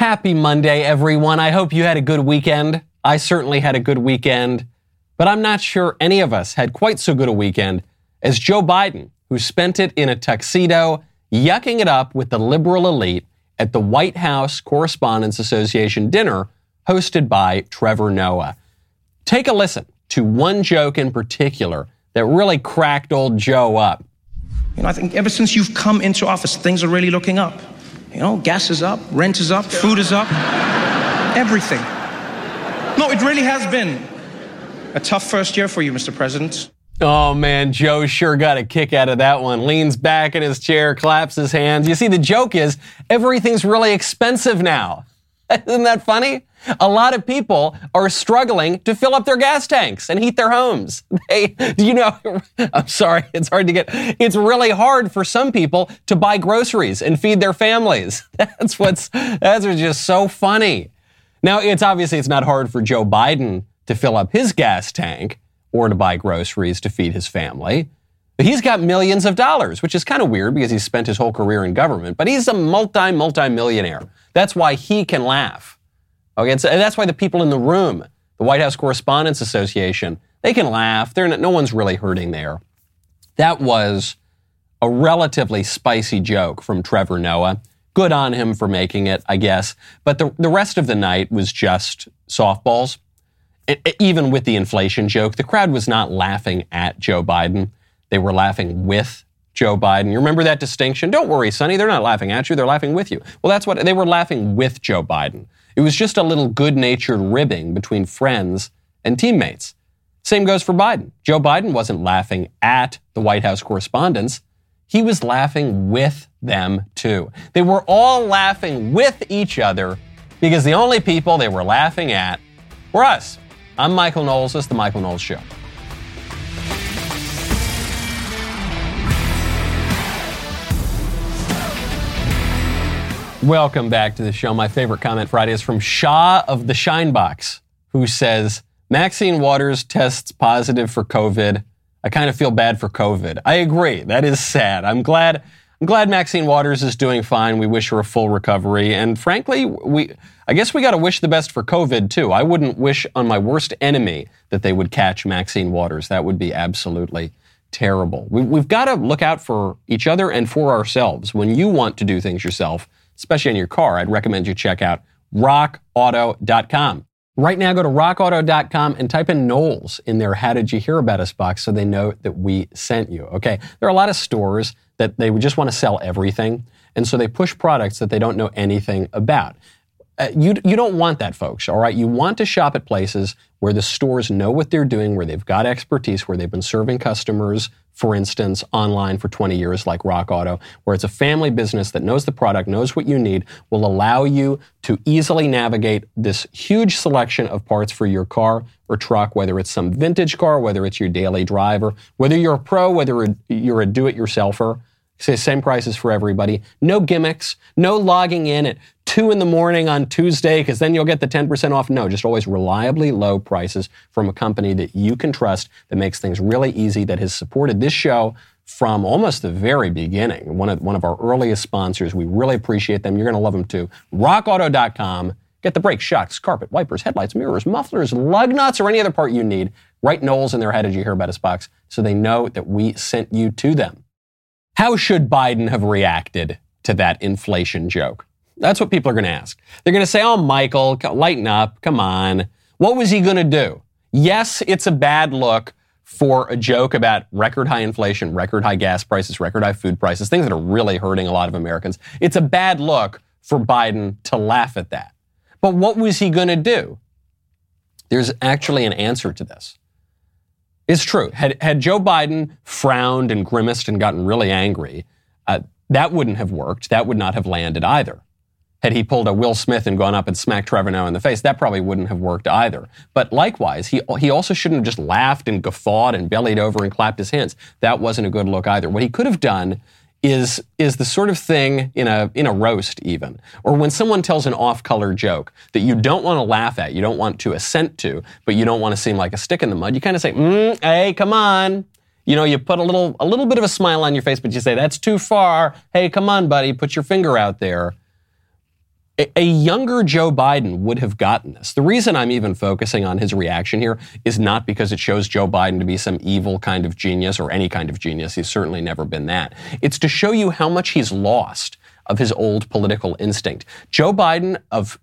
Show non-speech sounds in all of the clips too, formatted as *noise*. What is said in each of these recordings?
Happy Monday, everyone. I hope you had a good weekend. I certainly had a good weekend, but I'm not sure any of us had quite so good a weekend as Joe Biden, who spent it in a tuxedo, yucking it up with the liberal elite at the White House Correspondents Association dinner hosted by Trevor Noah. Take a listen to one joke in particular that really cracked old Joe up. You know, I think ever since you've come into office, things are really looking up. You know, gas is up, rent is up, food is up, everything. No, it really has been a tough first year for you, Mr. President. Oh man, Joe sure got a kick out of that one. Leans back in his chair, claps his hands. You see, the joke is everything's really expensive now. *laughs* Isn't that funny? A lot of people are struggling to fill up their gas tanks and heat their homes. *laughs* They, you know, *laughs* I'm sorry, it's hard to get, it's really hard for some people to buy groceries and feed their families. That's what's, that's just so funny. Now, it's obviously, it's not hard for Joe Biden to fill up his gas tank or to buy groceries to feed his family. But he's got millions of dollars, which is kind of weird because he's spent his whole career in government, but he's a multi, multi millionaire. That's why he can laugh. Okay, and, that's why the people in the room, the White House Correspondents Association, they can laugh. They're not, no one's really hurting there. That was a relatively spicy joke from Trevor Noah. Good on him for making it, I guess. But the, the rest of the night was just softballs. It, it, even with the inflation joke, the crowd was not laughing at Joe Biden. They were laughing with Joe Biden. You remember that distinction? Don't worry, Sonny. They're not laughing at you. They're laughing with you. Well, that's what they were laughing with Joe Biden. It was just a little good natured ribbing between friends and teammates. Same goes for Biden. Joe Biden wasn't laughing at the White House correspondents. He was laughing with them too. They were all laughing with each other because the only people they were laughing at were us. I'm Michael Knowles. This is The Michael Knowles Show. Welcome back to the show. My favorite comment Friday is from Shaw of the Shinebox, who says, Maxine Waters tests positive for COVID. I kind of feel bad for COVID. I agree. That is sad. I'm glad. I'm glad Maxine Waters is doing fine. We wish her a full recovery. And frankly, we, I guess we got to wish the best for COVID too. I wouldn't wish on my worst enemy that they would catch Maxine Waters. That would be absolutely terrible. We, we've got to look out for each other and for ourselves. When you want to do things yourself, especially in your car, I'd recommend you check out rockauto.com. Right now, go to rockauto.com and type in Knowles in their How Did You Hear About Us box so they know that we sent you. Okay. There are a lot of stores that they just want to sell everything. And so they push products that they don't know anything about. Uh, you, you don't want that, folks, all right? You want to shop at places where the stores know what they're doing, where they've got expertise, where they've been serving customers for instance, online for 20 years like Rock Auto, where it's a family business that knows the product, knows what you need, will allow you to easily navigate this huge selection of parts for your car or truck, whether it's some vintage car, whether it's your daily driver, whether you're a pro, whether you're a do-it-yourselfer. Say same prices for everybody. No gimmicks. No logging in at 2 in the morning on Tuesday because then you'll get the 10% off. No, just always reliably low prices from a company that you can trust that makes things really easy, that has supported this show from almost the very beginning. One of, one of our earliest sponsors. We really appreciate them. You're going to love them too. RockAuto.com. Get the brakes, shocks, carpet, wipers, headlights, mirrors, mufflers, lug nuts, or any other part you need. Write Knowles in their How Did You Hear About Us box so they know that we sent you to them. How should Biden have reacted to that inflation joke? That's what people are going to ask. They're going to say, oh, Michael, lighten up. Come on. What was he going to do? Yes, it's a bad look for a joke about record high inflation, record high gas prices, record high food prices, things that are really hurting a lot of Americans. It's a bad look for Biden to laugh at that. But what was he going to do? There's actually an answer to this. It's true. Had, had Joe Biden frowned and grimaced and gotten really angry, uh, that wouldn't have worked. That would not have landed either. Had he pulled a Will Smith and gone up and smacked Trevor Noah in the face, that probably wouldn't have worked either. But likewise, he, he also shouldn't have just laughed and guffawed and bellied over and clapped his hands. That wasn't a good look either. What he could have done is is the sort of thing in a in a roast even or when someone tells an off-color joke that you don't want to laugh at you don't want to assent to but you don't want to seem like a stick in the mud you kind of say mm, hey come on. You know you put a little a little bit of a smile on your face but you say that's too far. Hey come on buddy put your finger out there A, younger Joe Biden would have gotten this. The reason I'm even focusing on his reaction here is not because it shows Joe Biden to be some evil kind of genius or any kind of genius. He's certainly never been that. It's to show you how much he's lost of his old political instinct. Joe Biden of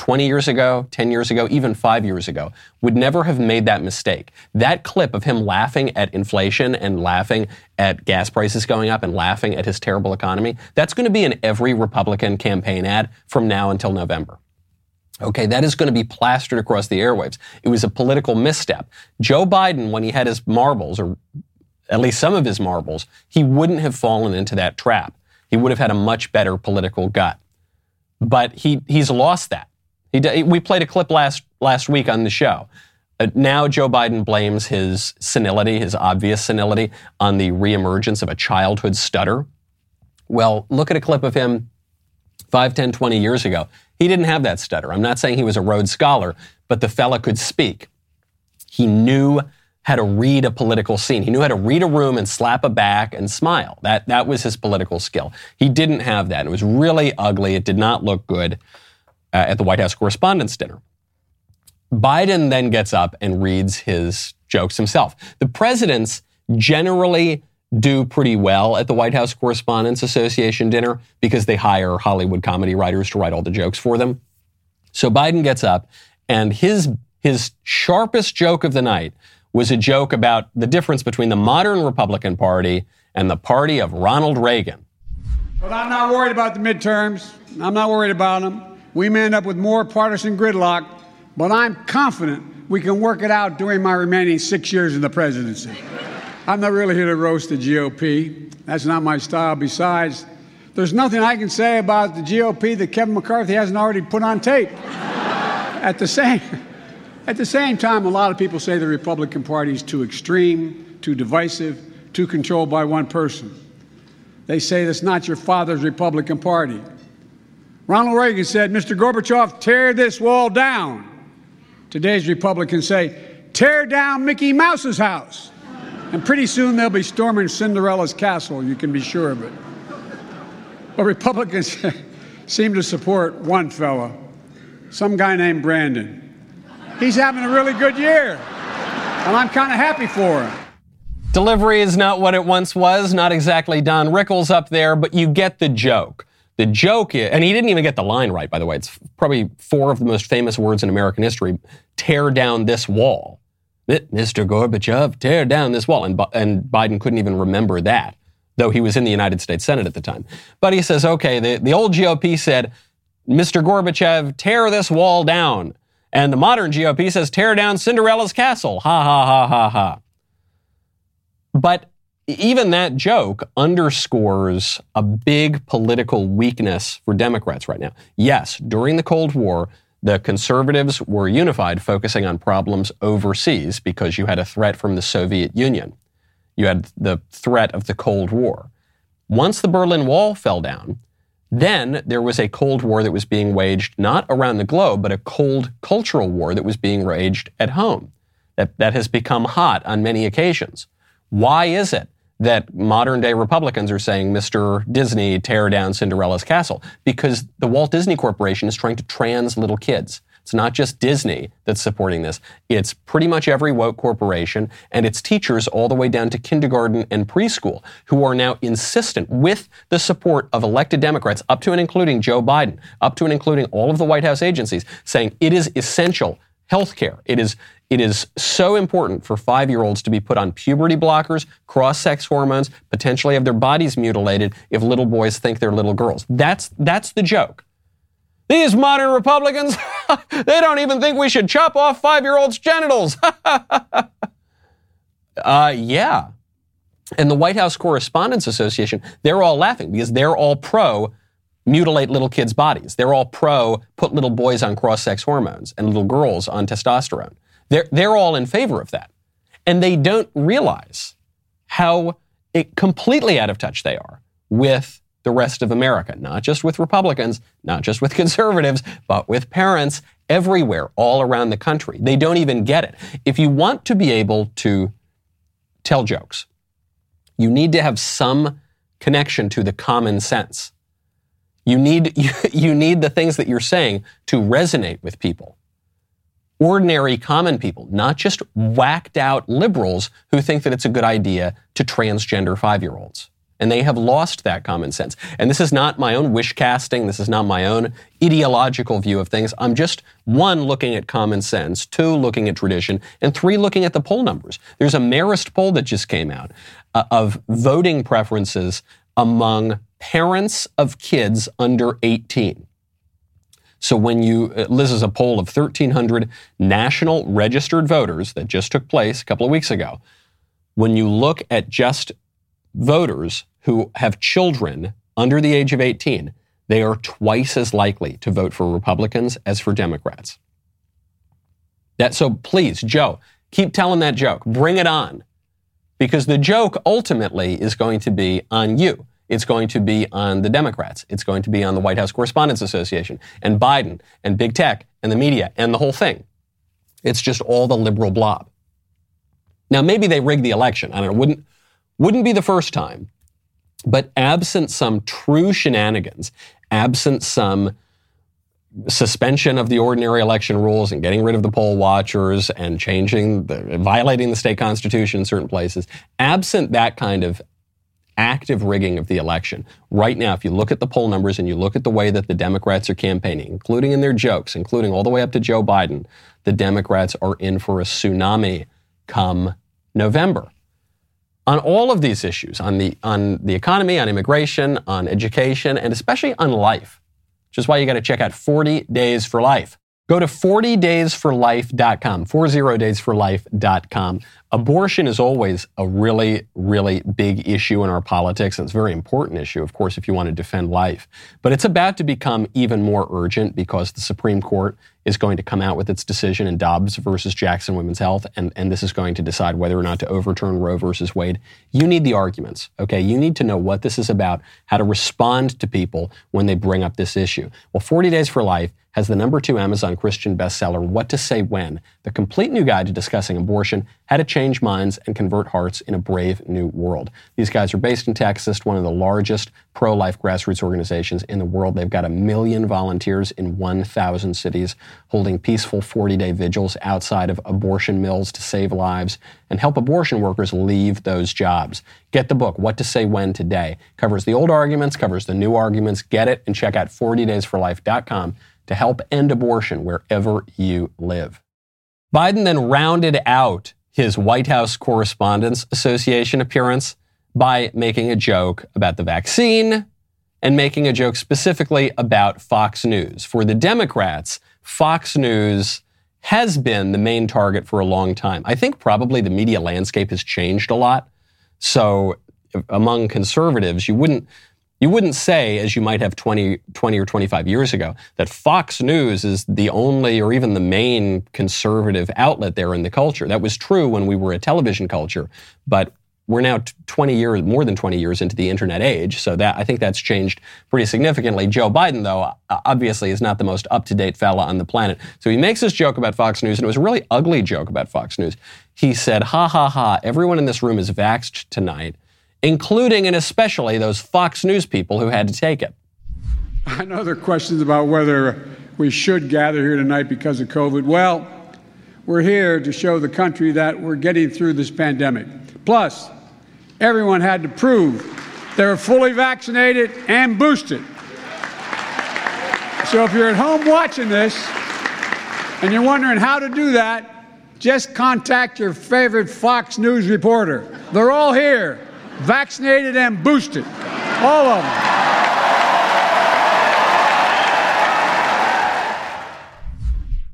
20 years ago, 10 years ago, even five years ago, would never have made that mistake. That clip of him laughing at inflation and laughing at gas prices going up and laughing at his terrible economy, that's going to be in every Republican campaign ad from now until November. Okay, that is going to be plastered across the airwaves. It was a political misstep. Joe Biden, when he had his marbles, or at least some of his marbles, he wouldn't have fallen into that trap. He would have had a much better political gut. But he, he's lost that. He, we played a clip last last week on the show. Uh, now Joe Biden blames his senility, his obvious senility, on the reemergence of a childhood stutter. Well, look at a clip of him 5, 10, 20 years ago. He didn't have that stutter. I'm not saying he was a Rhodes Scholar, but the fella could speak. He knew how to read a political scene. He knew how to read a room and slap a back and smile. That, that was his political skill. He didn't have that. It was really ugly. It did not look good uh, at the White House Correspondents' Dinner. Biden then gets up and reads his jokes himself. The presidents generally do pretty well at the White House Correspondents Association dinner because they hire Hollywood comedy writers to write all the jokes for them. So Biden gets up and his his sharpest joke of the night was a joke about the difference between the modern Republican Party and the party of Ronald Reagan. But I'm not worried about the midterms. I'm not worried about them we may end up with more partisan gridlock, but I'm confident we can work it out during my remaining six years in the presidency. I'm not really here to roast the GOP. That's not my style. Besides, there's nothing I can say about the GOP that Kevin McCarthy hasn't already put on tape. at the same at the same time, a lot of people say the Republican Party is too extreme, too divisive, too controlled by one person. They say that's not your father's Republican Party. Ronald Reagan said, Mr. Gorbachev, tear this wall down. Today's Republicans say, tear down Mickey Mouse's house. And pretty soon they'll be storming Cinderella's castle, you can be sure of it. But Republicans *laughs* seem to support one fellow, some guy named Brandon. He's having a really good year, and I'm kind of happy for him. Delivery is not what it once was, not exactly Don Rickles up there, but you get the joke. The joke is, and he didn't even get the line right, by the way. It's probably four of the most famous words in American history. Tear down this wall. Mr. Gorbachev, tear down this wall. And, and Biden couldn't even remember that, though he was in the United States Senate at the time. But he says, okay, the, the old GOP said, Mr. Gorbachev, tear this wall down. And the modern GOP says, tear down Cinderella's castle. Ha ha ha ha ha. But even that joke underscores a big political weakness for Democrats right now. Yes, during the Cold War, the conservatives were unified, focusing on problems overseas because you had a threat from the Soviet Union. You had the threat of the Cold War. Once the Berlin Wall fell down, then there was a Cold War that was being waged not around the globe, but a cold cultural war that was being waged at home. That, that has become hot on many occasions. Why is it? That modern day Republicans are saying, Mr. Disney, tear down Cinderella's castle, because the Walt Disney Corporation is trying to trans little kids. It's not just Disney that's supporting this. It's pretty much every woke corporation and its teachers all the way down to kindergarten and preschool who are now insistent with the support of elected Democrats up to and including Joe Biden, up to and including all of the White House agencies saying it is essential health care. It is it is so important for five year olds to be put on puberty blockers, cross sex hormones, potentially have their bodies mutilated if little boys think they're little girls. That's, that's the joke. These modern Republicans, *laughs* they don't even think we should chop off five year olds' genitals. *laughs* uh, yeah. And the White House Correspondents Association, they're all laughing because they're all pro mutilate little kids' bodies. They're all pro put little boys on cross sex hormones and little girls on testosterone. They're, they're all in favor of that. And they don't realize how it, completely out of touch they are with the rest of America, not just with Republicans, not just with *laughs* conservatives, but with parents everywhere, all around the country. They don't even get it. If you want to be able to tell jokes, you need to have some connection to the common sense. You need, you, *laughs* you need the things that you're saying to resonate with people. Ordinary, common people, not just whacked out liberals who think that it's a good idea to transgender five year olds. And they have lost that common sense. And this is not my own wish casting. This is not my own ideological view of things. I'm just one, looking at common sense, two, looking at tradition, and three, looking at the poll numbers. There's a Marist poll that just came out uh, of voting preferences among parents of kids under 18. So when you, uh, this is a poll of 1,300 national registered voters that just took place a couple of weeks ago. When you look at just voters who have children under the age of 18, they are twice as likely to vote for Republicans as for Democrats. That, so please, Joe, keep telling that joke. Bring it on. Because the joke ultimately is going to be on you. It's going to be on the Democrats. It's going to be on the White House Correspondents Association and Biden and big tech and the media and the whole thing. It's just all the liberal blob. Now, maybe they rigged the election. I don't know. Wouldn't, wouldn't be the first time. But absent some true shenanigans, absent some suspension of the ordinary election rules and getting rid of the poll watchers and changing the, violating the state constitution in certain places, absent that kind of active rigging of the election. Right now, if you look at the poll numbers and you look at the way that the Democrats are campaigning, including in their jokes, including all the way up to Joe Biden, the Democrats are in for a tsunami come November on all of these issues on the, on the economy, on immigration, on education, and especially on life, which is why you got to check out 40 Days for Life. Go to 40daysforlife.com, 40daysforlife.com. Abortion is always a really, really big issue in our politics. It's a very important issue, of course, if you want to defend life. But it's about to become even more urgent because the Supreme Court is going to come out with its decision in Dobbs versus Jackson Women's Health, and, and this is going to decide whether or not to overturn Roe versus Wade. You need the arguments, okay? You need to know what this is about, how to respond to people when they bring up this issue. Well, 40 Days for Life has the number two Amazon Christian bestseller, What to Say When, the complete new guide to discussing abortion, how to change minds and convert hearts in a brave new world. These guys are based in Texas, one of the largest pro life grassroots organizations in the world. They've got a million volunteers in 1,000 cities holding peaceful 40 day vigils outside of abortion mills to save lives and help abortion workers leave those jobs. Get the book, What to Say When Today. Covers the old arguments, covers the new arguments. Get it and check out 40daysforlife.com to help end abortion wherever you live. Biden then rounded out his White House Correspondents Association appearance by making a joke about the vaccine and making a joke specifically about Fox News. For the Democrats, Fox News has been the main target for a long time. I think probably the media landscape has changed a lot. So among conservatives, you wouldn't you wouldn't say, as you might have 20, 20 or 25 years ago, that Fox News is the only or even the main conservative outlet there in the culture. That was true when we were a television culture, but we're now 20 years, more than 20 years into the internet age. So that I think that's changed pretty significantly. Joe Biden, though, obviously is not the most up-to-date fella on the planet. So he makes this joke about Fox News, and it was a really ugly joke about Fox News. He said, "Ha ha ha! Everyone in this room is vaxxed tonight." Including and especially those Fox News people who had to take it. I know there are questions about whether we should gather here tonight because of COVID. Well, we're here to show the country that we're getting through this pandemic. Plus, everyone had to prove they were fully vaccinated and boosted. So if you're at home watching this and you're wondering how to do that, just contact your favorite Fox News reporter. They're all here vaccinated and boosted. All of them.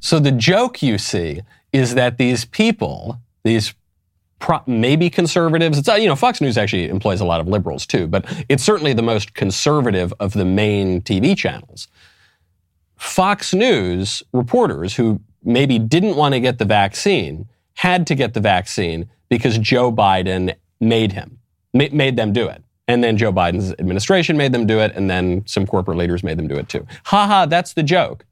So the joke you see is that these people, these pro- maybe conservatives, it's, uh, you know, Fox News actually employs a lot of liberals too, but it's certainly the most conservative of the main TV channels. Fox News reporters who maybe didn't want to get the vaccine had to get the vaccine because Joe Biden made him made them do it. And then Joe Biden's administration made them do it, and then some corporate leaders made them do it too. Ha ha, that's the joke.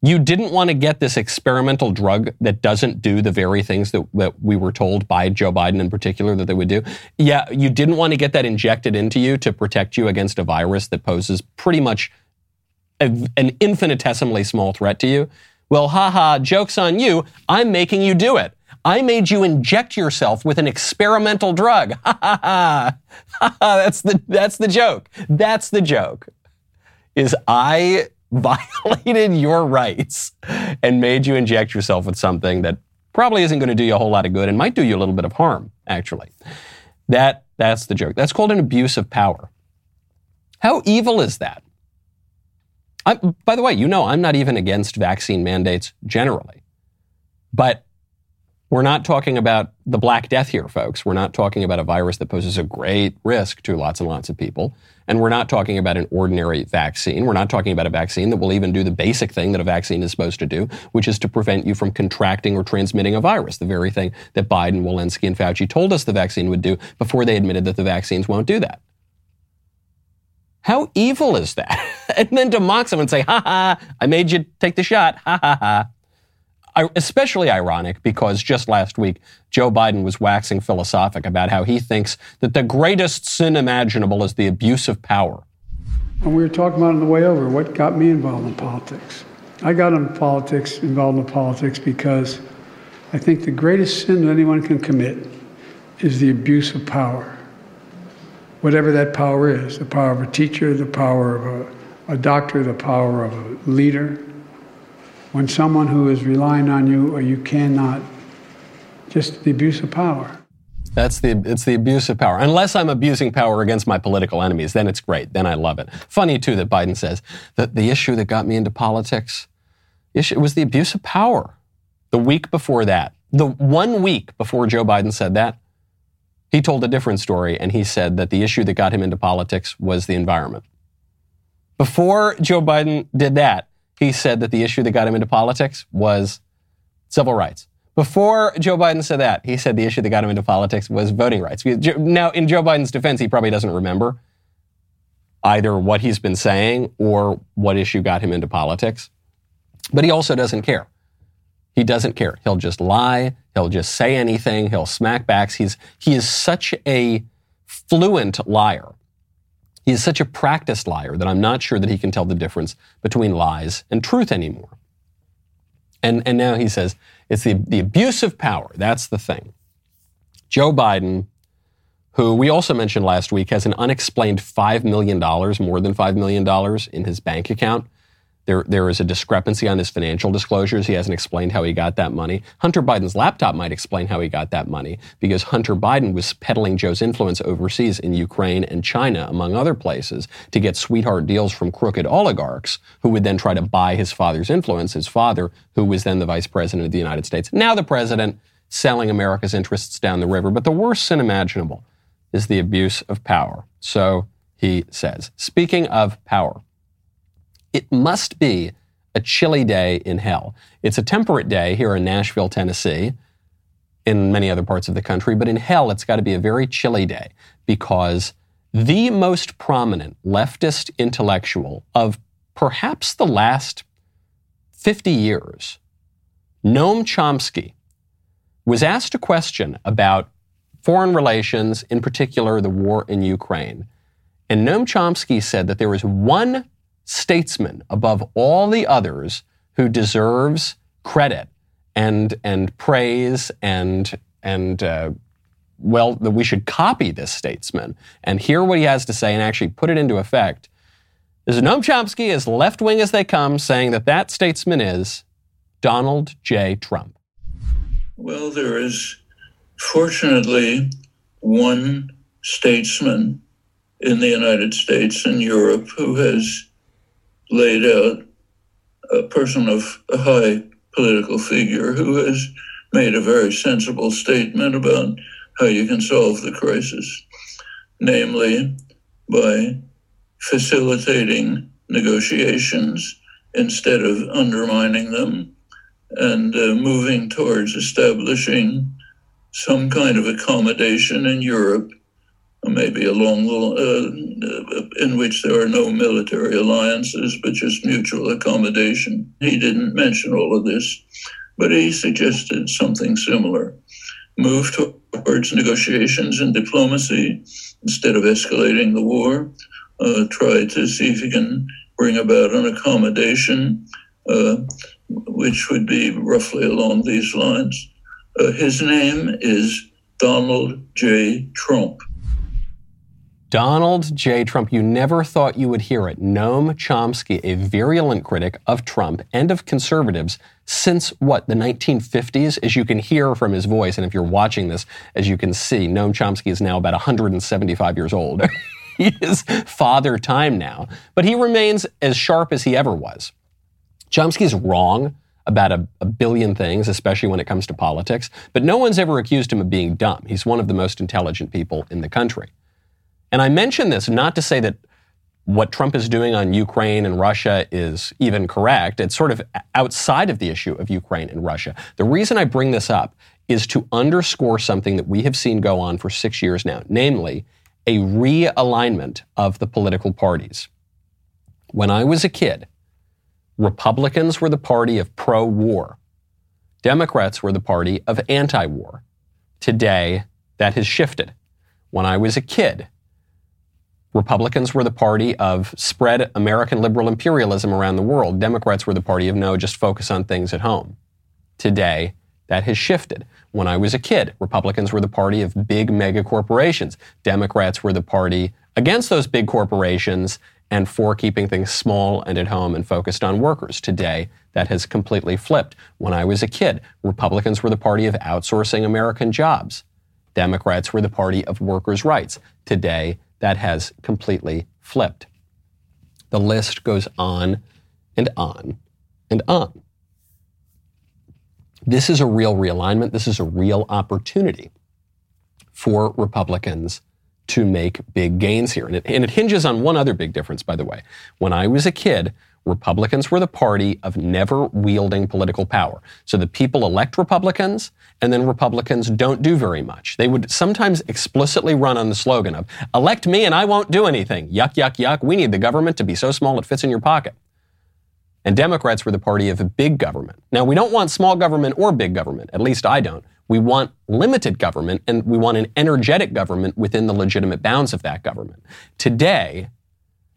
You didn't want to get this experimental drug that doesn't do the very things that, that we were told by Joe Biden in particular that they would do. Yeah, you didn't want to get that injected into you to protect you against a virus that poses pretty much a, an infinitesimally small threat to you. Well, haha, joke's on you. I'm making you do it. I made you inject yourself with an experimental drug. Ha ha ha. ha, ha that's the, that's the joke. That's the joke. Is I *laughs* violated your rights and made you inject yourself with something that probably isn't going to do you a whole lot of good and might do you a little bit of harm, actually. That, that's the joke. That's called an abuse of power. How evil is that? I, by the way, you know I'm not even against vaccine mandates generally. But we're not talking about the Black Death here, folks. We're not talking about a virus that poses a great risk to lots and lots of people. And we're not talking about an ordinary vaccine. We're not talking about a vaccine that will even do the basic thing that a vaccine is supposed to do, which is to prevent you from contracting or transmitting a virus, the very thing that Biden, Walensky, and Fauci told us the vaccine would do before they admitted that the vaccines won't do that. How evil is that? *laughs* and then to mock someone and say, ha ha, I made you take the shot, ha ha ha especially ironic because just last week, Joe Biden was waxing philosophic about how he thinks that the greatest sin imaginable is the abuse of power. And we were talking about on the way over what got me involved in politics. I got in politics, involved in politics because I think the greatest sin that anyone can commit is the abuse of power. Whatever that power is the power of a teacher, the power of a, a doctor, the power of a leader, when someone who is relying on you or you cannot, just the abuse of power. That's the it's the abuse of power. Unless I'm abusing power against my political enemies, then it's great. Then I love it. Funny too that Biden says that the issue that got me into politics, issue was the abuse of power. The week before that, the one week before Joe Biden said that, he told a different story and he said that the issue that got him into politics was the environment. Before Joe Biden did that, he said that the issue that got him into politics was civil rights. Before Joe Biden said that, he said the issue that got him into politics was voting rights. Now, in Joe Biden's defense, he probably doesn't remember either what he's been saying or what issue got him into politics. But he also doesn't care. He doesn't care. He'll just lie. He'll just say anything. He'll smack backs. He's, he is such a fluent liar he is such a practiced liar that I'm not sure that he can tell the difference between lies and truth anymore. And, and now he says it's the, the abuse of power. That's the thing. Joe Biden, who we also mentioned last week, has an unexplained $5 million, more than $5 million in his bank account. There, there is a discrepancy on his financial disclosures. He hasn't explained how he got that money. Hunter Biden's laptop might explain how he got that money because Hunter Biden was peddling Joe's influence overseas in Ukraine and China, among other places, to get sweetheart deals from crooked oligarchs who would then try to buy his father's influence, his father, who was then the vice president of the United States. Now the president selling America's interests down the river. But the worst sin imaginable is the abuse of power. So he says. Speaking of power, it must be a chilly day in hell. It's a temperate day here in Nashville, Tennessee, in many other parts of the country, but in hell, it's got to be a very chilly day because the most prominent leftist intellectual of perhaps the last 50 years, Noam Chomsky, was asked a question about foreign relations, in particular the war in Ukraine. And Noam Chomsky said that there was one statesman above all the others who deserves credit and and praise and and uh, well that we should copy this statesman and hear what he has to say and actually put it into effect is Noam Chomsky as left wing as they come, saying that that statesman is Donald J. Trump. Well, there is fortunately one statesman in the United States and Europe who has laid out a person of a high political figure who has made a very sensible statement about how you can solve the crisis, namely by facilitating negotiations instead of undermining them and uh, moving towards establishing some kind of accommodation in Europe maybe along the, uh, in which there are no military alliances, but just mutual accommodation. He didn't mention all of this, but he suggested something similar. Move towards negotiations and diplomacy instead of escalating the war. Uh, try to see if you can bring about an accommodation, uh, which would be roughly along these lines. Uh, his name is Donald J. Trump. Donald J. Trump, you never thought you would hear it. Noam Chomsky, a virulent critic of Trump and of conservatives since what, the 1950s? As you can hear from his voice, and if you're watching this, as you can see, Noam Chomsky is now about 175 years old. *laughs* he is father time now, but he remains as sharp as he ever was. Chomsky's wrong about a, a, billion things, especially when it comes to politics, but no one's ever accused him of being dumb. He's one of the most intelligent people in the country. And I mention this not to say that what Trump is doing on Ukraine and Russia is even correct. It's sort of outside of the issue of Ukraine and Russia. The reason I bring this up is to underscore something that we have seen go on for six years now, namely a realignment of the political parties. When I was a kid, Republicans were the party of pro war, Democrats were the party of anti war. Today, that has shifted. When I was a kid, Republicans were the party of spread American liberal imperialism around the world. Democrats were the party of no, just focus on things at home. Today, that has shifted. When I was a kid, Republicans were the party of big mega corporations. Democrats were the party against those big corporations and for keeping things small and at home and focused on workers. Today, that has completely flipped. When I was a kid, Republicans were the party of outsourcing American jobs. Democrats were the party of workers' rights. Today, that has completely flipped. The list goes on and on and on. This is a real realignment. This is a real opportunity for Republicans to make big gains here. And it, and it, hinges on one other big difference, by the way. When I was a kid, Republicans were the party of never wielding political power. So the people elect Republicans, and then Republicans don't do very much. They would sometimes explicitly run on the slogan of, elect me and I won't do anything. Yuck, yuck, yuck. We need the government to be so small it fits in your pocket. And Democrats were the party of big government. Now, we don't want small government or big government. At least I don't. We want limited government and we want an energetic government within the legitimate bounds of that government. Today,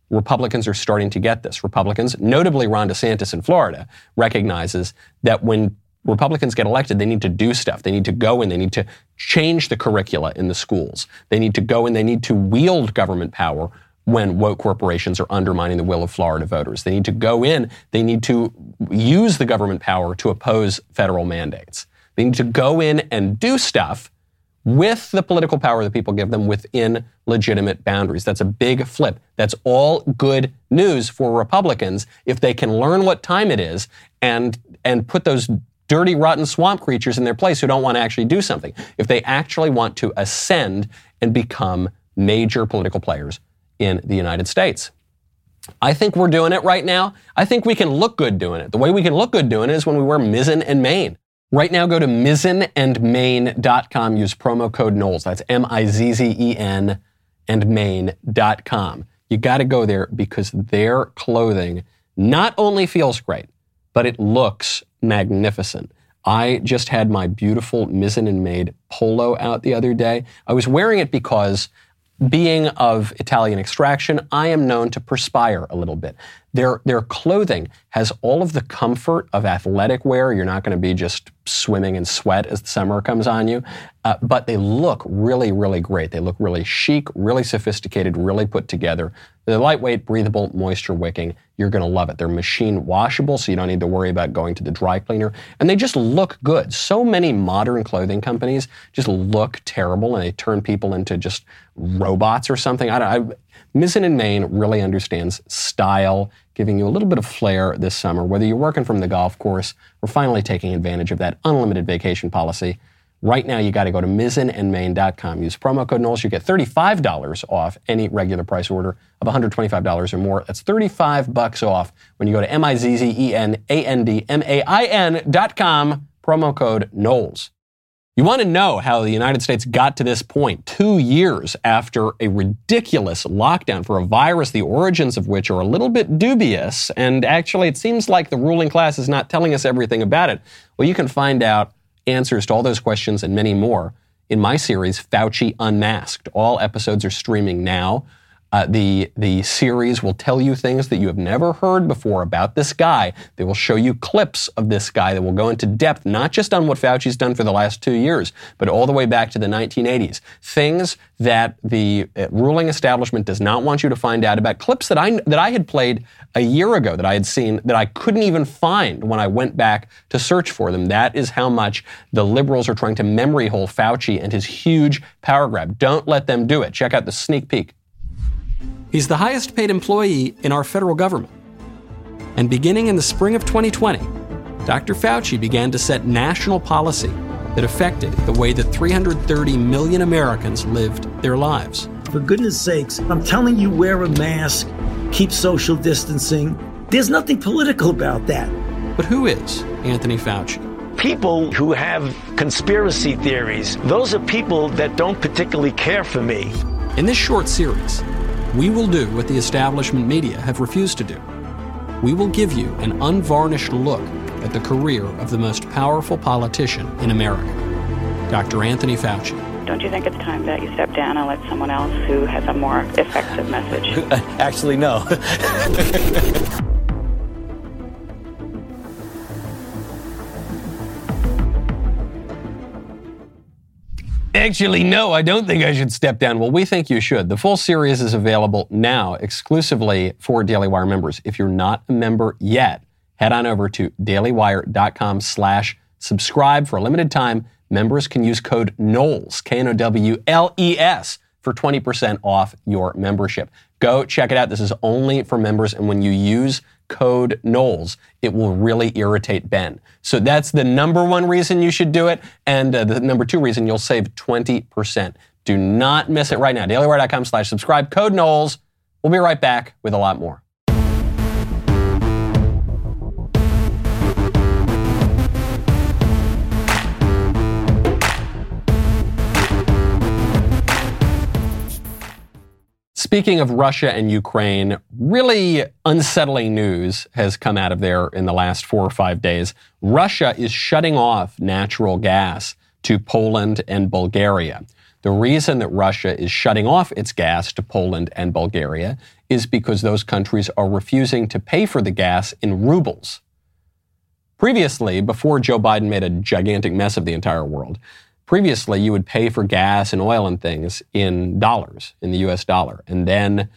Republicans are starting to get this. Republicans, notably Ron DeSantis in Florida, recognizes that when Republicans get elected, they need to do stuff. They need to go in, they need to change the curricula in the schools. They need to go in, they need to wield government power when woke corporations are undermining the will of Florida voters. They need to go in, they need to use the government power to oppose federal mandates. They need to go in and do stuff with the political power that people give them within legitimate boundaries. That's a big flip. That's all good news for Republicans if they can learn what time it is and and put those dirty, rotten swamp creatures in their place who don't want to actually do something. If they actually want to ascend and become major political players in the United States. I think we're doing it right now. I think we can look good doing it. The way we can look good doing it is when we wear mizzen and main. Right now, go to mizzenandmain.com. Use promo code Knowles. That's M-I-Z-Z-E-N and main.com. You got to go there because their clothing not only feels great, but it looks magnificent. I just had my beautiful Mizzen and Main polo out the other day. I was wearing it because being of Italian extraction, I am known to perspire a little bit. Their, their clothing has all of the comfort of athletic wear. You're not going to be just swimming in sweat as the summer comes on you. Uh, but they look really, really great. They look really chic, really sophisticated, really put together. They're lightweight, breathable, moisture wicking. You're going to love it. They're machine washable, so you don't need to worry about going to the dry cleaner. And they just look good. So many modern clothing companies just look terrible and they turn people into just robots or something. I don't, I, Mizzen and Main really understands style, giving you a little bit of flair this summer, whether you're working from the golf course or finally taking advantage of that unlimited vacation policy. Right now, you got to go to mizzenandmain.com. Use promo code Knowles. You get $35 off any regular price order of $125 or more. That's 35 bucks off when you go to M-I-Z-Z-E-N-A-N-D-M-A-I-N.com, promo code Knowles. You want to know how the United States got to this point two years after a ridiculous lockdown for a virus, the origins of which are a little bit dubious, and actually it seems like the ruling class is not telling us everything about it. Well, you can find out answers to all those questions and many more in my series, Fauci Unmasked. All episodes are streaming now. Uh, the the series will tell you things that you have never heard before about this guy. They will show you clips of this guy that will go into depth, not just on what Fauci's done for the last two years, but all the way back to the 1980s. Things that the uh, ruling establishment does not want you to find out about. Clips that I that I had played a year ago that I had seen that I couldn't even find when I went back to search for them. That is how much the liberals are trying to memory hole Fauci and his huge power grab. Don't let them do it. Check out the sneak peek. He's the highest paid employee in our federal government. And beginning in the spring of 2020, Dr. Fauci began to set national policy that affected the way that 330 million Americans lived their lives. For goodness sakes, I'm telling you, wear a mask, keep social distancing. There's nothing political about that. But who is Anthony Fauci? People who have conspiracy theories, those are people that don't particularly care for me. In this short series, we will do what the establishment media have refused to do. We will give you an unvarnished look at the career of the most powerful politician in America, Dr. Anthony Fauci. Don't you think it's time that you step down and let someone else who has a more effective message? *laughs* Actually, no. *laughs* Actually, no, I don't think I should step down. Well, we think you should. The full series is available now exclusively for Daily Wire members. If you're not a member yet, head on over to dailywire.com slash subscribe for a limited time. Members can use code Knowles, K-N-O-W-L-E-S, for 20% off your membership. Go check it out. This is only for members. And when you use code Knowles, it will really irritate Ben. So that's the number one reason you should do it. And uh, the number two reason you'll save 20%. Do not miss it right now. DailyWire.com slash subscribe. Code Knowles. We'll be right back with a lot more. Speaking of Russia and Ukraine, really unsettling news has come out of there in the last four or five days. Russia is shutting off natural gas to Poland and Bulgaria. The reason that Russia is shutting off its gas to Poland and Bulgaria is because those countries are refusing to pay for the gas in rubles. Previously, before Joe Biden made a gigantic mess of the entire world, previously you would pay for gas and oil and things in dollars, in the US dollar. And then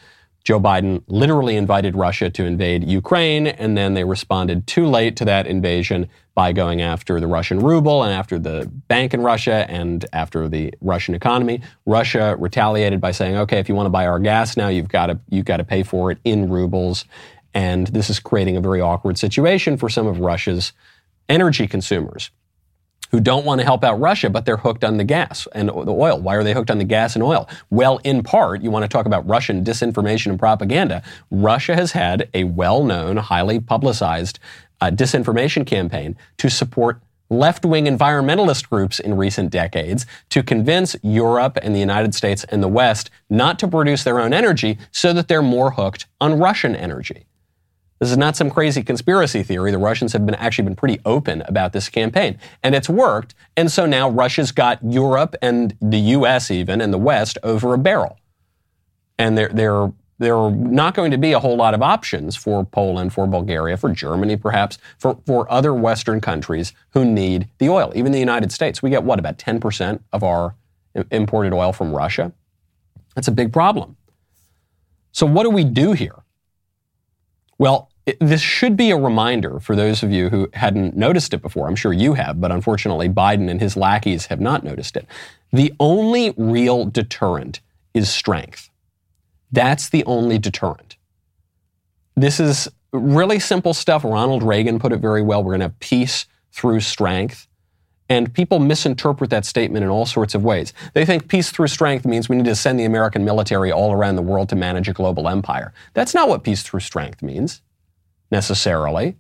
Joe Biden literally invited Russia to invade Ukraine, and then they responded too late to that invasion by going after the Russian ruble and after the bank in Russia and after the Russian economy. Russia retaliated by saying, "Okay, if you want to buy our gas now, you've got to you've got to pay for it in rubles." And this is creating a very awkward situation for some of Russia's energy consumers who don't want to help out Russia, but they're hooked on the gas and the oil. Why are they hooked on the gas and oil? Well, in part, you want to talk about Russian disinformation and propaganda. Russia has had a well known, highly publicized uh, disinformation campaign to support left wing environmentalist groups in recent decades to convince Europe and the United States and the West not to produce their own energy so that they're more hooked on Russian energy. This is not some crazy conspiracy theory. The Russians have been actually been pretty open about this campaign, and it's worked. And so now Russia's got Europe and the U.S. even and the West over a barrel, and there there there are not going to be a whole lot of options for Poland, for Bulgaria, for Germany, perhaps for for other Western countries who need the oil. Even the United States, we get what about ten percent of our imported oil from Russia. That's a big problem. So what do we do here? Well, it, this should be a reminder for those of you who hadn't noticed it before. I'm sure you have, but unfortunately, Biden and his lackeys have not noticed it. The only real deterrent is strength. That's the only deterrent. This is really simple stuff. Ronald Reagan put it very well. We're going to have peace through strength. And people misinterpret that statement in all sorts of ways. They think peace through strength means we need to send the American military all around the world to manage a global empire. That's not what peace through strength means, necessarily.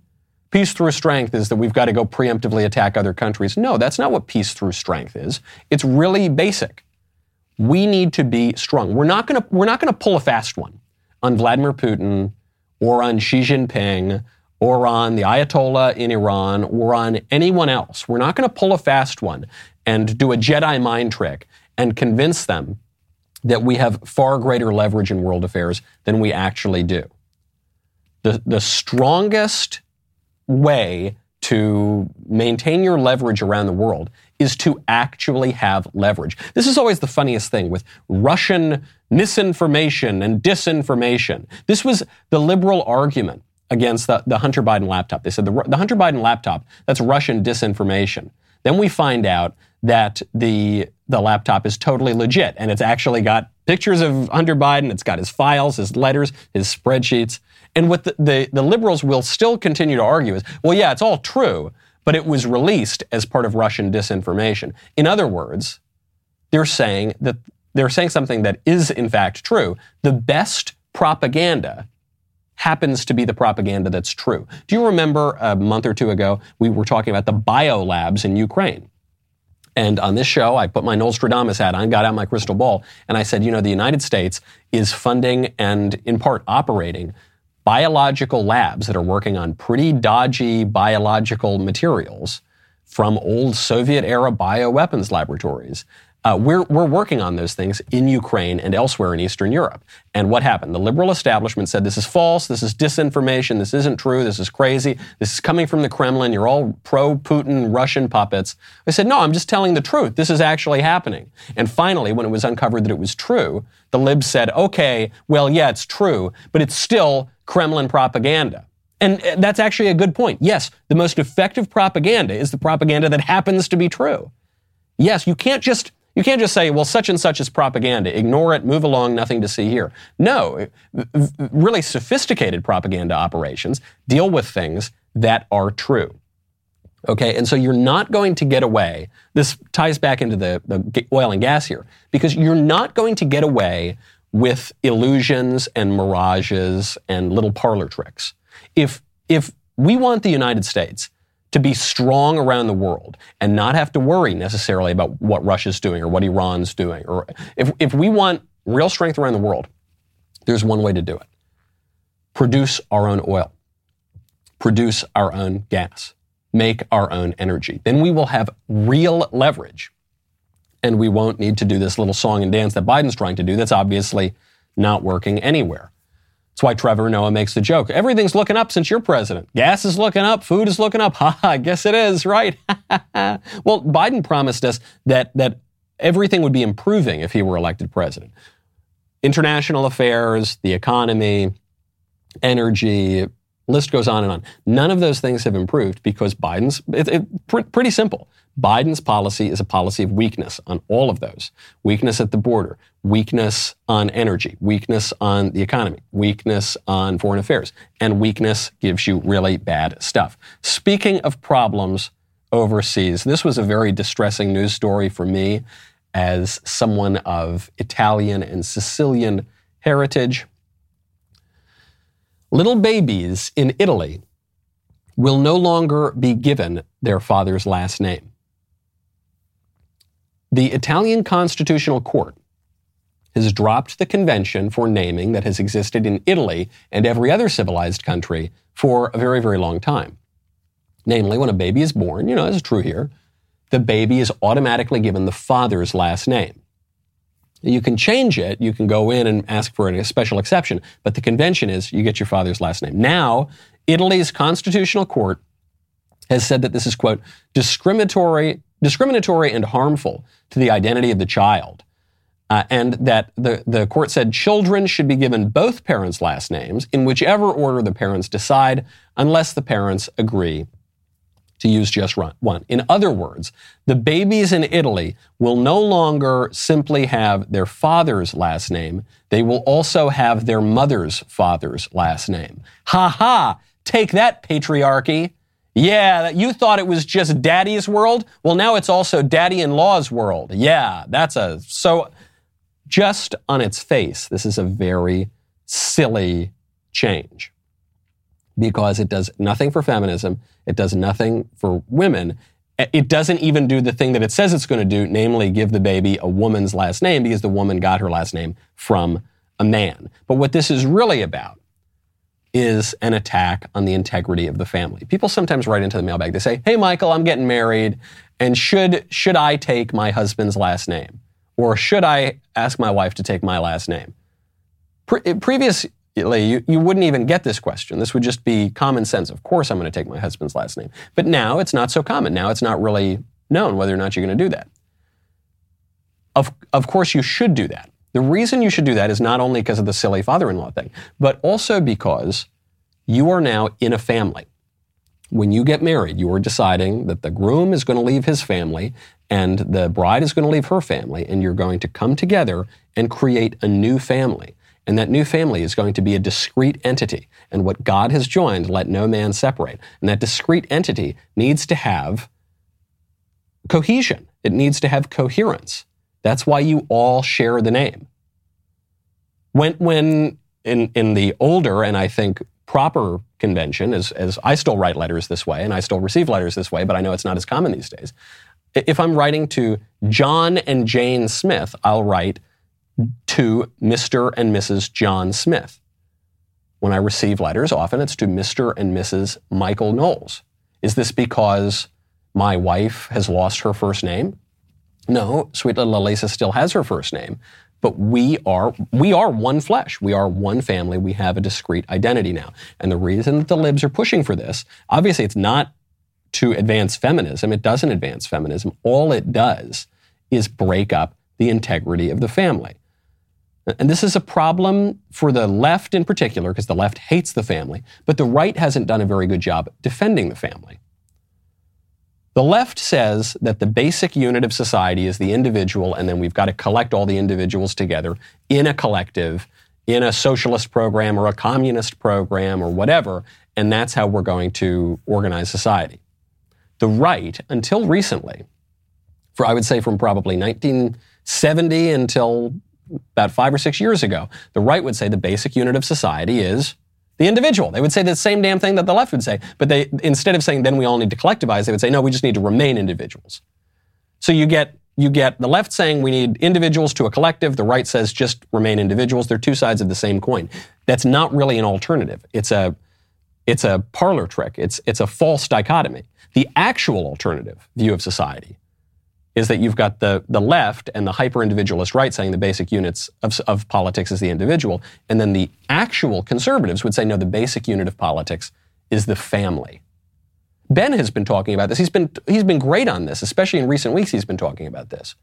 peace through strength is that we've got to go preemptively attack other countries. No, that's not what peace through strength is. It's really basic. We need to be strong. We're not going to we're not going to pull a fast one on Vladimir Putin or on Xi Jinping or on the Ayatollah in Iran or on anyone else. We're not going to pull a fast one and do a Jedi mind trick and convince them that we have far greater leverage in world affairs than we actually do. The, the strongest way to maintain your leverage around the world is to actually have leverage. This is always the funniest thing with Russian misinformation and disinformation. This was the liberal argument against the, the Hunter Biden laptop. They said the, the Hunter Biden laptop, that's Russian disinformation. Then we find out that the the laptop is totally legit and it's actually got pictures of Hunter Biden, it's got his files, his letters, his spreadsheets. And what the, the, the liberals will still continue to argue is, well, yeah, it's all true, but it was released as part of Russian disinformation. In other words, they're saying that they're saying something that is in fact true. The best propaganda happens to be the propaganda that's true. Do you remember a month or two ago we were talking about the bio labs in Ukraine? And on this show, I put my Nostradamus hat on, got out my crystal ball, and I said, you know, the United States is funding and in part operating biological labs that are working on pretty dodgy biological materials from old Soviet era bioweapons laboratories uh, we're, we're working on those things in Ukraine and elsewhere in Eastern Europe. And what happened? The liberal establishment said this is false, this is disinformation, this isn't true, this is crazy, this is coming from the Kremlin, you're all pro Putin Russian puppets. I said, no, I'm just telling the truth. This is actually happening. And finally, when it was uncovered that it was true, the libs said, okay, well, yeah, it's true, but it's still Kremlin propaganda. And uh, that's actually a good point. Yes, the most effective propaganda is the propaganda that happens to be true. Yes, you can't just you can't just say, well, such and such is propaganda. Ignore it, move along, nothing to see here. No, really sophisticated propaganda operations deal with things that are true. Okay, and so you're not going to get away. This ties back into the, the oil and gas here, because you're not going to get away with illusions and mirages and little parlor tricks. If, if we want the United States to be strong around the world and not have to worry necessarily about what Russia's doing or what Iran's doing. Or if, if we want real strength around the world, there's one way to do it. Produce our own oil. Produce our own gas. Make our own energy. Then we will have real leverage. And we won't need to do this little song and dance that Biden's trying to do that's obviously not working anywhere. That's why Trevor Noah makes the joke. Everything's looking up since you're president. Gas is looking up, food is looking up. *laughs* Ha, I guess it is, right? *laughs* well, Biden promised us that, that everything would be improving if he were elected president. International affairs, the economy, energy, list goes on and on. None of those things have improved because Biden's, it, it, pr- pretty simple. Biden's policy is a policy of weakness on all of those. Weakness at the border, weakness on energy, weakness on the economy, weakness on foreign affairs, and weakness gives you really bad stuff. Speaking of problems overseas, this was a very distressing news story for me as someone of Italian and Sicilian heritage. Little babies in Italy will no longer be given their father's last name. The Italian Constitutional Court has dropped the convention for naming that has existed in Italy and every other civilized country for a very, very long time. Namely, when a baby is born, you know, is true here, the baby is automatically given the father's last name. You can change it. You can go in and ask for a special exception, but the convention is you get your father's last name. Now, Italy's constitutional court has said that this is, quote, discriminatory, discriminatory and harmful to the identity of the child. Uh, and that the, the court said children should be given both parents' last names in whichever order the parents decide, unless the parents agree to use just one. In other words, the babies in Italy will no longer simply have their father's last name. They will also have their mother's father's last name. Ha ha! Take that, patriarchy. Yeah, that you thought it was just daddy's world? Well, now it's also daddy in law's world. Yeah, that's a, so just on its face, this is a very silly change. because it does nothing for feminism, it does nothing for women. Eh, it doesn't even do the thing that it says it's going to do, namely give the baby a woman's last name because the woman got her last name from a man. But what this is really about is an attack on the integrity of the family. People sometimes write into the mailbag. They say, "Hey Michael, I'm getting married and should should I take my husband's last name or should I ask my wife to take my last name?" Pre- previously, you, you wouldn't even get this question. This would just be common sense. Of course, I'm going to take my husband's last name. But now it's not so common. Now it's not really known whether or not you're going to do that. Of, of course, you should do that. The reason you should do that is not only because of the silly father in law thing, but also because you are now in a family. When you get married, you are deciding that the groom is going to leave his family and the bride is going to leave her family, and you're going to come together and create a new family. And that new family is going to be a discrete entity. And what God has joined, let no man separate. And that discrete entity needs to have cohesion. It needs to have coherence. That's why you all share the name. When, when in, in the older and I think proper convention, as, as I still write letters this way and I still receive letters this way, but I know it's not as common these days. If I'm writing to John and Jane Smith, I'll write to Mr. and Mrs. John Smith. When I receive letters, often it's to Mr. and Mrs. Michael Knowles. Is this because my wife has lost her first name? No, sweet little Elisa still has her first name, but we are we are one flesh. We are one family. We have a discrete identity now. And the reason that the libs are pushing for this, obviously it's not to advance feminism. It doesn't advance feminism. All it does is break up the integrity of the family. And this is a problem for the left in particular, because the left hates the family, but the right hasn't done a very good job defending the family. The left says that the basic unit of society is the individual, and then we've got to collect all the individuals together in a collective, in a socialist program or a communist program or whatever, and that's how we're going to organize society. The right, until recently, for I would say from probably 1970 until about five or six years ago, the right would say the basic unit of society is the individual. They would say the same damn thing that the left would say, but they instead of saying then we all need to collectivize, they would say no, we just need to remain individuals. So you get you get the left saying we need individuals to a collective, the right says just remain individuals. They're two sides of the same coin. That's not really an alternative. It's a it's a parlor trick. It's it's a false dichotomy. The actual alternative view of society is that you've got the, the left and the hyper individualist right saying the basic units of, of politics is the individual. And then the actual conservatives would say, no, the basic unit of politics is the family. Ben has been talking about this. He's been, he's been great on this, especially in recent weeks, he's been talking about this.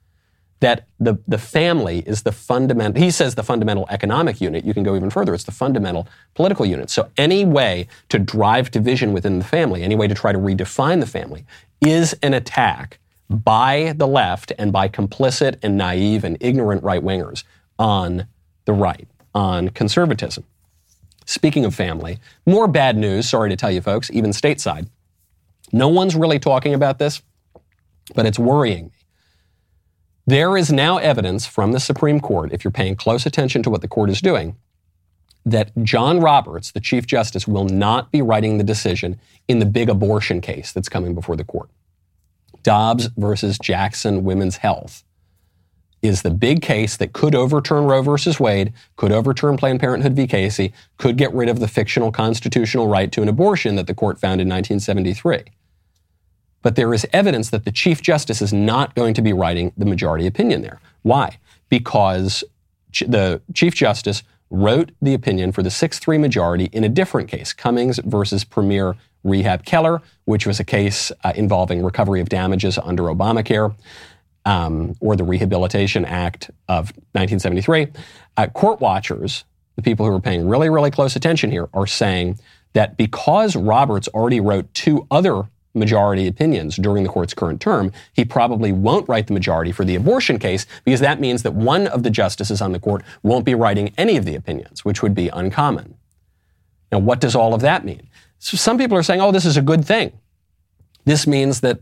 That the, the family is the fundamental, he says the fundamental economic unit. You can go even further. It's the fundamental political unit. So any way to drive division within the family, any way to try to redefine the family is an attack by the left and by complicit and naive and ignorant right wingers on the right, on conservatism. Speaking of family, more bad news, sorry to tell you folks, even stateside. No one's really talking about this, but it's worrying me. There is now evidence from the Supreme Court, if you're paying close attention to what the court is doing, that John Roberts, the Chief Justice, will not be writing the decision in the big abortion case that's coming before the court. Dobbs versus Jackson Women's Health is the big case that could overturn Roe versus Wade, could overturn Planned Parenthood v. Casey, could get rid of the fictional constitutional right to an abortion that the court found in 1973. But there is evidence that the Chief Justice is not going to be writing the majority opinion there. Why? Because the Chief Justice wrote the opinion for the 6 3 majority in a different case, Cummings versus Premier Rehab Keller, which was a case uh, involving recovery of damages under Obamacare. Um, or the Rehabilitation Act of 1973. Uh, court watchers, the people who are paying really, really close attention here, are saying that because Roberts already wrote two other majority opinions during the court's current term, he probably won't write the majority for the abortion case because that means that one of the justices on the court won't be writing any of the opinions, which would be uncommon. Now, what does all of that mean? So some people are saying, oh, this is a good thing. This means that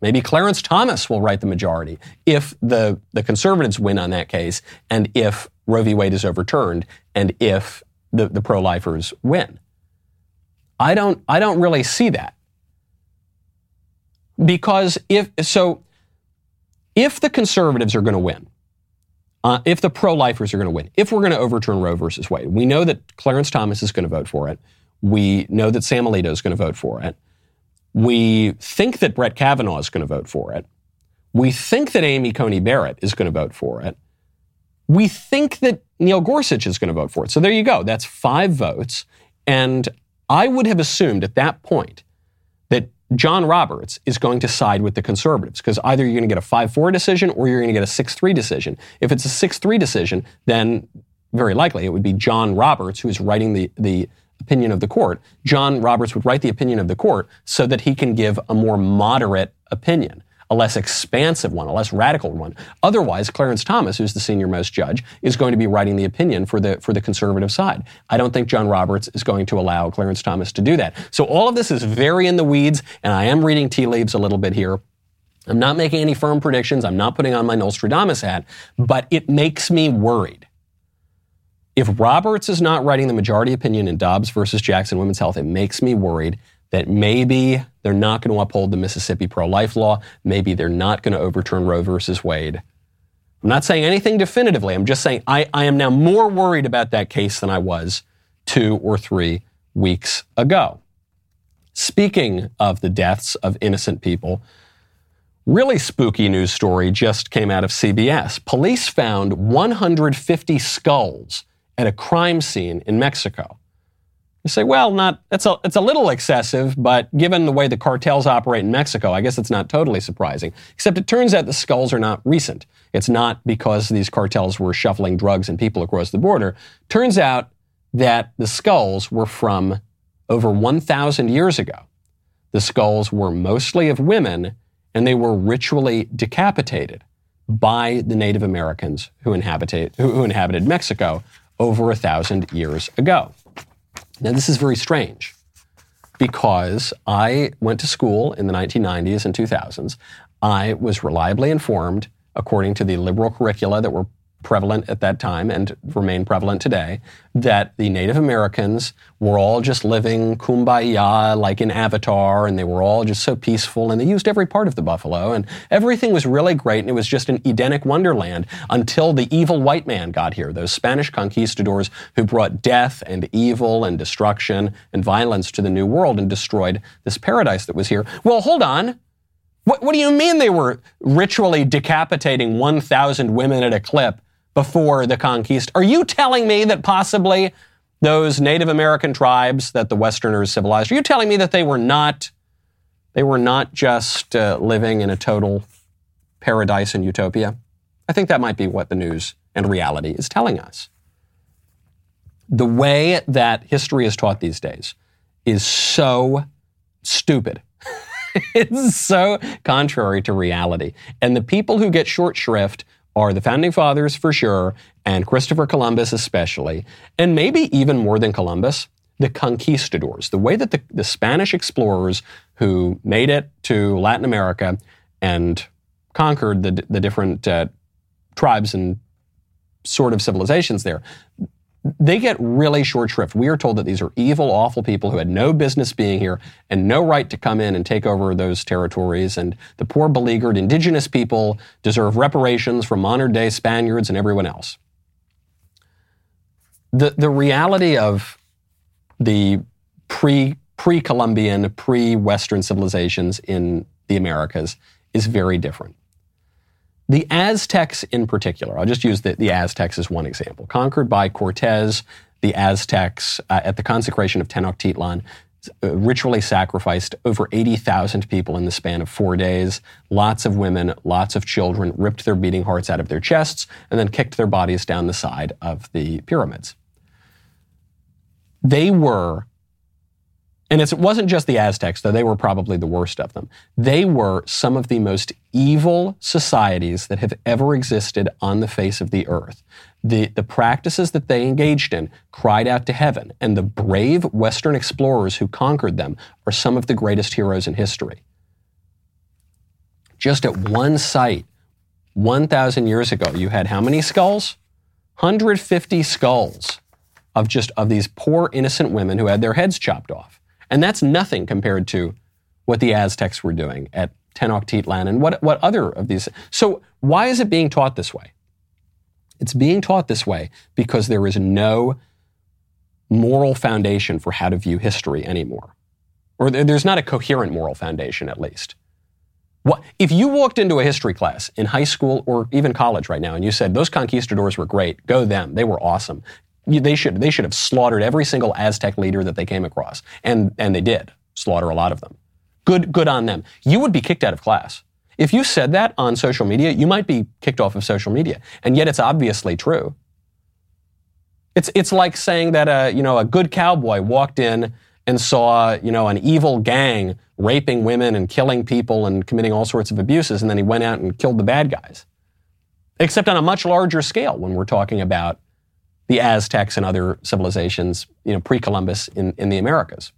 maybe Clarence Thomas will write the majority if the, the conservatives win on that case and if Roe v. Wade is overturned and if the, the pro lifers win. I don't, I don't really see that. Because if, so, if the conservatives are going to win, uh, if the pro lifers are going to win, if we're going to overturn Roe versus Wade, we know that Clarence Thomas is going to vote for it. We know that Sam Alito is going to vote for it. We think that Brett Kavanaugh is going to vote for it. We think that Amy Coney Barrett is going to vote for it. We think that Neil Gorsuch is going to vote for it. So there you go. That's five votes. And I would have assumed at that point John Roberts is going to side with the conservatives because either you're going to get a 5 4 decision or you're going to get a 6 3 decision. If it's a 6 3 decision, then very likely it would be John Roberts who is writing the, the opinion of the court. John Roberts would write the opinion of the court so that he can give a more moderate opinion a less expansive one, a less radical one. Otherwise, Clarence Thomas, who's the senior most judge, is going to be writing the opinion for the for the conservative side. I don't think John Roberts is going to allow Clarence Thomas to do that. So all of this is very in the weeds, and I am reading tea leaves a little bit here. I'm not making any firm predictions. I'm not putting on my Nostradamus hat, but it makes me worried. If Roberts is not writing the majority opinion in Dobbs versus Jackson Women's Health, it makes me worried that maybe they're not going to uphold the Mississippi pro life law. Maybe they're not going to overturn Roe versus Wade. I'm not saying anything definitively. I'm just saying I, I am now more worried about that case than I was two or three weeks ago. Speaking of the deaths of innocent people, really spooky news story just came out of CBS. Police found 150 skulls at a crime scene in Mexico. You say, well, not it's a it's a little excessive, but given the way the cartels operate in Mexico, I guess it's not totally surprising. Except it turns out the skulls are not recent. It's not because these cartels were shuffling drugs and people across the border. Turns out that the skulls were from over 1,000 years ago. The skulls were mostly of women, and they were ritually decapitated by the Native Americans who, inhabited, who inhabited Mexico over a thousand years ago. Now, this is very strange because I went to school in the 1990s and 2000s. I was reliably informed, according to the liberal curricula that were prevalent at that time and remain prevalent today, that the Native Americans were all just living kumbaya like in Avatar, and they were all just so peaceful, and they used every part of the buffalo, and everything was really great, and it was just an Edenic wonderland until the evil white man got here, those Spanish conquistadors who brought death and evil and destruction and violence to the New World and destroyed this paradise that was here. Well, hold on. What, what do you mean they were ritually decapitating 1,000 women at a clip before the conquest. Are you telling me that possibly those Native American tribes that the Westerners civilized, are you telling me that they were not, they were not just uh, living in a total paradise and utopia? I think that might be what the news and reality is telling us. The way that history is taught these days is so stupid. *laughs* it's so contrary to reality. And the people who get short shrift are the founding fathers for sure, and Christopher Columbus especially, and maybe even more than Columbus, the conquistadors, the way that the, the Spanish explorers who made it to Latin America and conquered the, the different uh, tribes and sort of civilizations there, they get really short shrift. We are told that these are evil, awful people who had no business being here and no right to come in and take over those territories. And the poor, beleaguered indigenous people deserve reparations from modern day Spaniards and everyone else. The, the reality of the pre pre Columbian, pre Western civilizations in the Americas is very different. The Aztecs in particular, I'll just use the, the Aztecs as one example. Conquered by Cortez, the Aztecs uh, at the consecration of Tenochtitlan uh, ritually sacrificed over 80,000 people in the span of four days. Lots of women, lots of children ripped their beating hearts out of their chests and then kicked their bodies down the side of the pyramids. They were and it wasn't just the Aztecs, though they were probably the worst of them. They were some of the most evil societies that have ever existed on the face of the earth. The, the practices that they engaged in cried out to heaven, and the brave Western explorers who conquered them are some of the greatest heroes in history. Just at one site, 1,000 years ago, you had how many skulls? 150 skulls of just of these poor innocent women who had their heads chopped off. And that's nothing compared to what the Aztecs were doing at Tenochtitlan and what, what other of these. So why is it being taught this way? It's being taught this way because there is no moral foundation for how to view history anymore. Or there's not a coherent moral foundation, at least. What, if you walked into a history class in high school or even college right now and you said, those conquistadors were great, go them, they were awesome. They, should, they should have slaughtered every single Aztec leader that they came across. And, and they did slaughter a lot of them. Good, good on them. You would be kicked out of class. If you said that on social media, you might be kicked off of social media. And yet it's obviously true. It's, it's like saying that a, you know, a good cowboy walked in and saw, you know, an evil gang raping women and killing people and committing all sorts of abuses, and then he went out and killed the bad guys. Except on a much larger scale when we're talking about the Aztecs and other civilizations, you know, pre-Columbus in, in the Americas.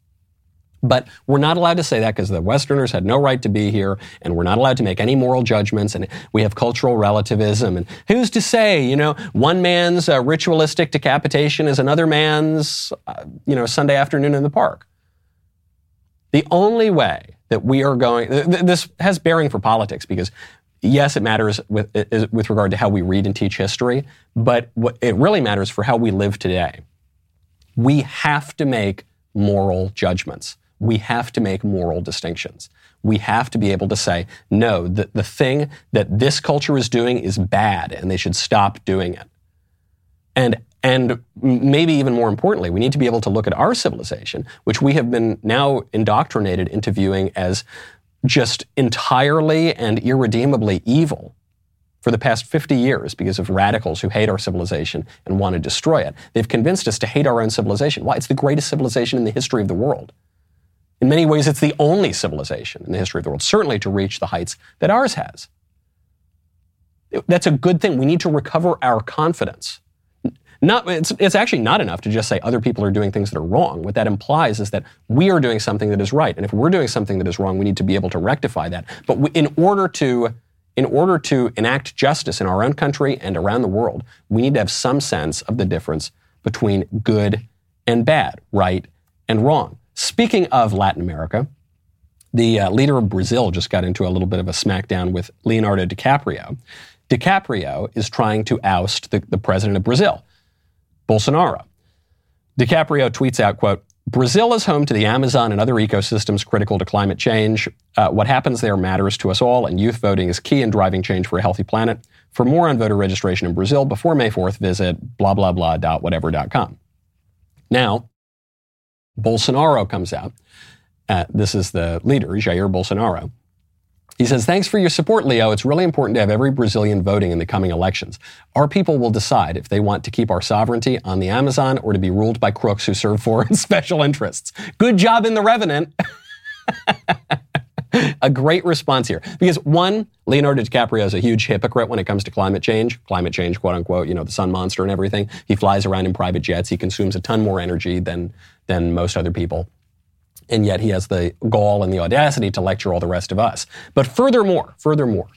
But we're not allowed to say that because the Westerners had no right to be here, and we're not allowed to make any moral judgments, and we have cultural relativism. And who's to say, you know, one man's uh, ritualistic decapitation is another man's, uh, you know, Sunday afternoon in the park? The only way that we are going, th- this has bearing for politics because yes, it matters with, with regard to how we read and teach history, but it really matters for how we live today. We have to make moral judgments we have to make moral distinctions. We have to be able to say, no, the, the thing that this culture is doing is bad and they should stop doing it. And, and maybe even more importantly, we need to be able to look at our civilization, which we have been now indoctrinated into viewing as just entirely and irredeemably evil for the past 50 years because of radicals who hate our civilization and want to destroy it. They've convinced us to hate our own civilization. Why? It's the greatest civilization in the history of the world. In many ways, it's the only civilization in the history of the world, certainly to reach the heights that ours has. That's a good thing. We need to recover our confidence. Not, it's, it's actually not enough to just say other people are doing things that are wrong. What that implies is that we are doing something that is right. And if we're doing something that is wrong, we need to be able to rectify that. But we, in order to in order to enact justice in our own country and around the world, we need to have some sense of the difference between good and bad, right and wrong. Speaking of Latin America, the uh, leader of Brazil just got into a little bit of a smackdown with Leonardo DiCaprio. DiCaprio is trying to oust the, the president of Brazil, Bolsonaro. DiCaprio tweets out, quote, Brazil is home to the Amazon and other ecosystems critical to climate change. Uh, what happens there matters to us all, and youth voting is key in driving change for a healthy planet. For more on voter registration in Brazil before May 4th, visit blah, blah, blah, dot whatever dot com. Now, Bolsonaro comes out. Uh, this is the leader, Jair Bolsonaro. He says, Thanks for your support, Leo. It's really important to have every Brazilian voting in the coming elections. Our people will decide if they want to keep our sovereignty on the Amazon or to be ruled by crooks who serve foreign *laughs* special interests. Good job in the Revenant. *laughs* a great response here. Because one, Leonardo DiCaprio is a huge hypocrite when it comes to climate change. Climate change, quote unquote, you know, the sun monster and everything. He flies around in private jets. He consumes a ton more energy than than most other people. And yet he has the gall and the audacity to lecture all the rest of us. But furthermore, furthermore,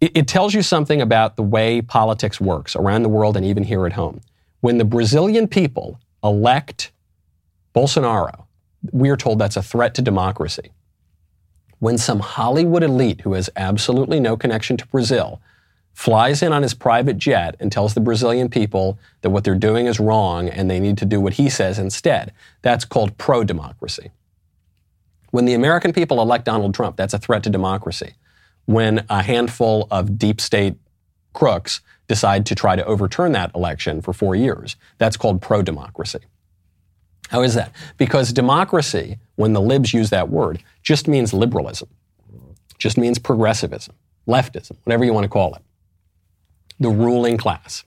it, it tells you something about the way politics works around the world and even here at home. When the Brazilian people elect Bolsonaro, we are told that's a threat to democracy. When some Hollywood elite who has absolutely no connection to Brazil flies in on his private jet and tells the Brazilian people that what they're doing is wrong and they need to do what he says instead. That's called pro democracy. When the American people elect Donald Trump, that's a threat to democracy. When a handful of deep state crooks decide to try to overturn that election for four years, that's called pro democracy. How is that? Because democracy, when the libs use that word, just means liberalism, just means progressivism, leftism, whatever you want to call it the ruling class.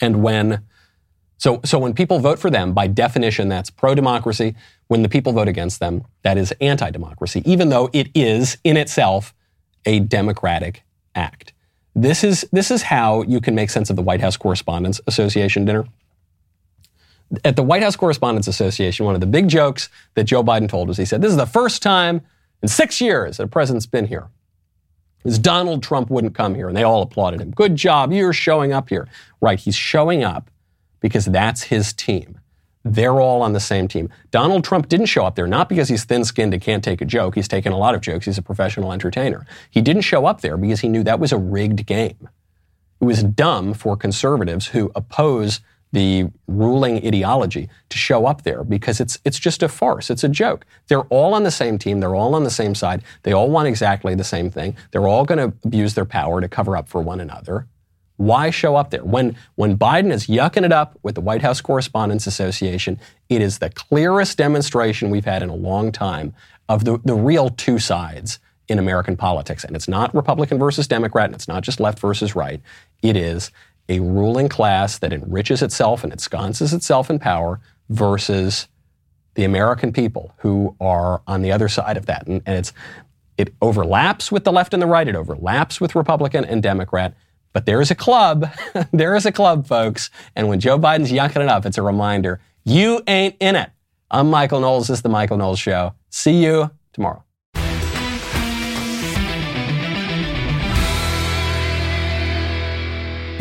And when so, so when people vote for them, by definition, that's pro democracy. When the people vote against them, that is anti democracy, even though it is in itself a democratic act. This is, this is how you can make sense of the White House Correspondents Association dinner. At the White House Correspondents Association, one of the big jokes that Joe Biden told was he said, This is the first time in six years that a president's been here is Donald Trump wouldn't come here. And they all applauded him. Good job. You're showing up here. Right. He's showing up because that's his team. They're all on the same team. Donald Trump didn't show up there, not because he's thin skinned and can't take a joke. He's taken a lot of jokes. He's a professional entertainer. He didn't show up there because he knew that was a rigged game. It was dumb for conservatives who oppose the ruling ideology to show up there because it's it's just a farce. It's a joke. They're all on the same team. They're all on the same side. They all want exactly the same thing. They're all going to abuse their power to cover up for one another. Why show up there? When, when Biden is yucking it up with the White House Correspondents Association, it is the clearest demonstration we've had in a long time of the, the real two sides in American politics. And it's not Republican versus Democrat, and it's not just left versus right. It is a ruling class that enriches itself and ensconces itself in power versus the American people who are on the other side of that. And, and it's, it overlaps with the left and the right, it overlaps with Republican and Democrat. But there is a club. *laughs* there is a club, folks. And when Joe Biden's yucking it up, it's a reminder you ain't in it. I'm Michael Knowles. This is The Michael Knowles Show. See you tomorrow.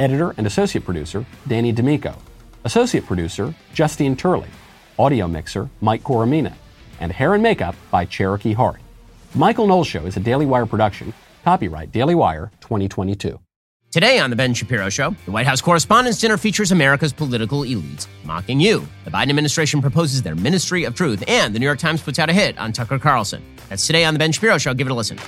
editor and associate producer Danny D'Amico, associate producer Justine Turley, audio mixer Mike Coromina, and hair and makeup by Cherokee Hart. Michael Knowles Show is a Daily Wire production, copyright Daily Wire 2022. Today on The Ben Shapiro Show, the White House Correspondents' Dinner features America's political elites mocking you. The Biden administration proposes their Ministry of Truth, and the New York Times puts out a hit on Tucker Carlson. That's today on The Ben Shapiro Show. Give it a listen.